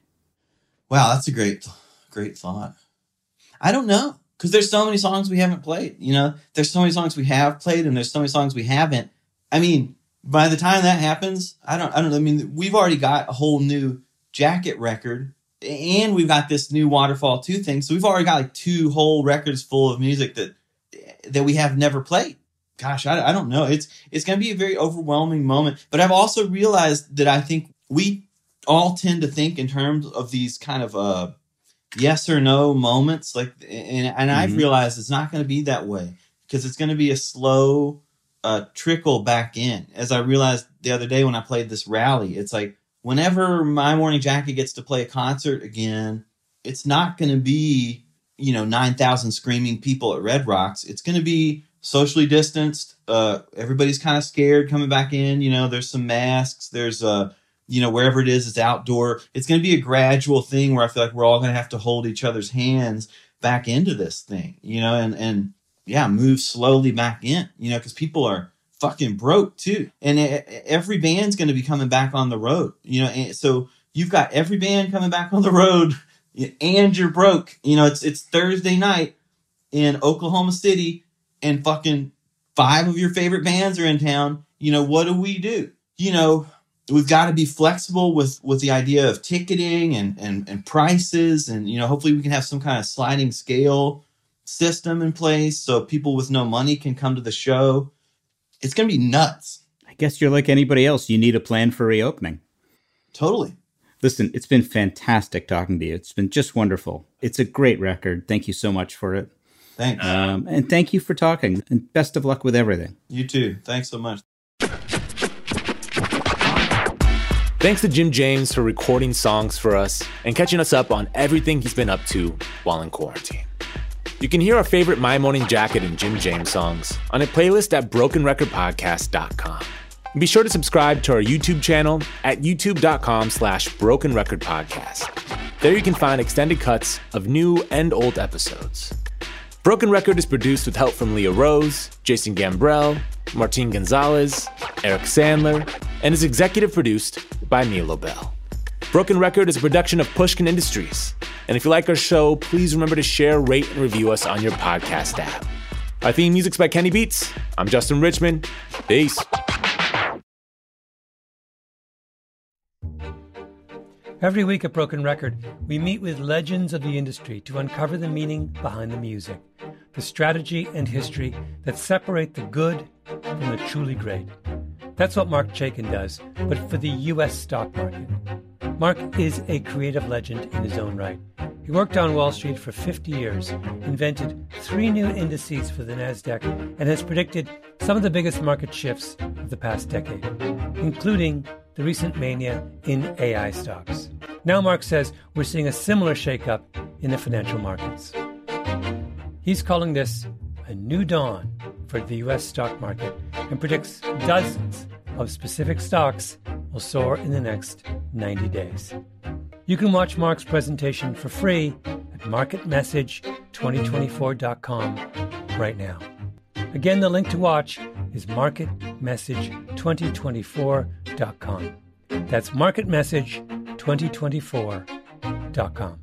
wow that's a great great thought. I don't know because there's so many songs we haven't played you know? There's so many songs we have played and there's so many songs we haven't i mean by the time that happens i don't i don't i mean we've already got a whole new jacket record and we've got this new waterfall 2 thing so we've already got like two whole records full of music that that we have never played gosh i, I don't know it's it's going to be a very overwhelming moment but i've also realized that i think we all tend to think in terms of these kind of uh yes or no moments like and, and i've Mhm. realized it's not going to be that way because it's going to be a slow uh trickle back in as i realized the other day when i played this rally it's like whenever my morning jacket gets to play a concert again it's not going to be you know 9000 screaming people at red rocks it's going to be socially distanced uh everybody's kind of scared coming back in you know there's some masks there's uh you know, wherever it is, it's outdoor. It's going to be a gradual thing where I feel like we're all going to have to hold each other's hands back into this thing, you know, and, and yeah, move slowly back in, you know, because people are fucking broke too. And every band's going to be coming back on the road, you know, and so you've got every band coming back on the road and you're broke. You know, it's, it's Thursday night in Oklahoma City and fucking five of your favorite bands are in town. You know, what do we do? You know, we've got to be flexible with with the idea of ticketing and and and prices and you know hopefully we can have some kind of sliding scale system in place so people with no money can come to the show it's going to be nuts I guess you're like anybody else. You need a plan for reopening. totally Listen, it's been fantastic talking to you. It's been just wonderful. It's a great record. Thank you so much for it. thanks Um, and thank you for talking. And best of luck with everything. you too thanks so much Thanks to Jim James for recording songs for us and catching us up on everything he's been up to while in quarantine. You can hear our favorite My Morning Jacket and Jim James songs on a playlist at brokenrecordpodcast.com. Be sure to subscribe to our YouTube channel at youtube.com slash broken record podcast. There you can find extended cuts of new and old episodes. Broken Record is produced with help from Leah Rose, Jason Gambrell, Martin Gonzalez, Eric Sandler, and is executive produced by Neil Lobel. Broken Record is a production of Pushkin Industries. And if you like our show, please remember to share, rate, and review us on your podcast app. Our theme music's by Kenny Beats. I'm Justin Richmond. Peace. Every week at Broken Record, we meet with legends of the industry to uncover the meaning behind the music, the strategy and history that separate the good from the truly great. That's what Marc Chaikin does, but for the U.S. stock market. Marc is a creative legend in his own right. He worked on Wall Street for 50 years, invented three new indices for the NASDAQ, and has predicted some of the biggest market shifts of the past decade, including the recent mania in AI stocks. Now, Marc says we're seeing a similar shakeup in the financial markets. He's calling this a new dawn for the U.S. stock market and predicts dozens of specific stocks will soar in the next 90 days. You can watch Marc's presentation for free at marketmessage2024.com right now. Again, the link to watch is marketmessage2024.com. That's marketmessage2024.com.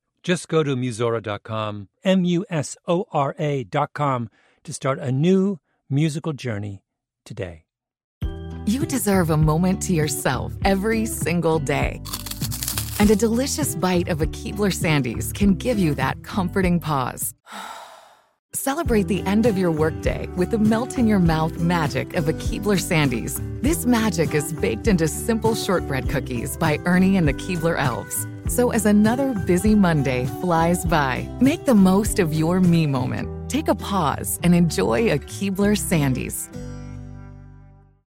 Just go to Musora.com, M U S O R A.com, to start a new musical journey today. You deserve a moment to yourself every single day. And a delicious bite of a Keebler Sandies can give you that comforting pause. Celebrate the end of your workday with the melt in your mouth magic of a Keebler Sandies. This magic is baked into simple shortbread cookies by Ernie and the Keebler Elves. So as another busy Monday flies by, make the most of your me moment. Take a pause and enjoy a Keebler Sandies.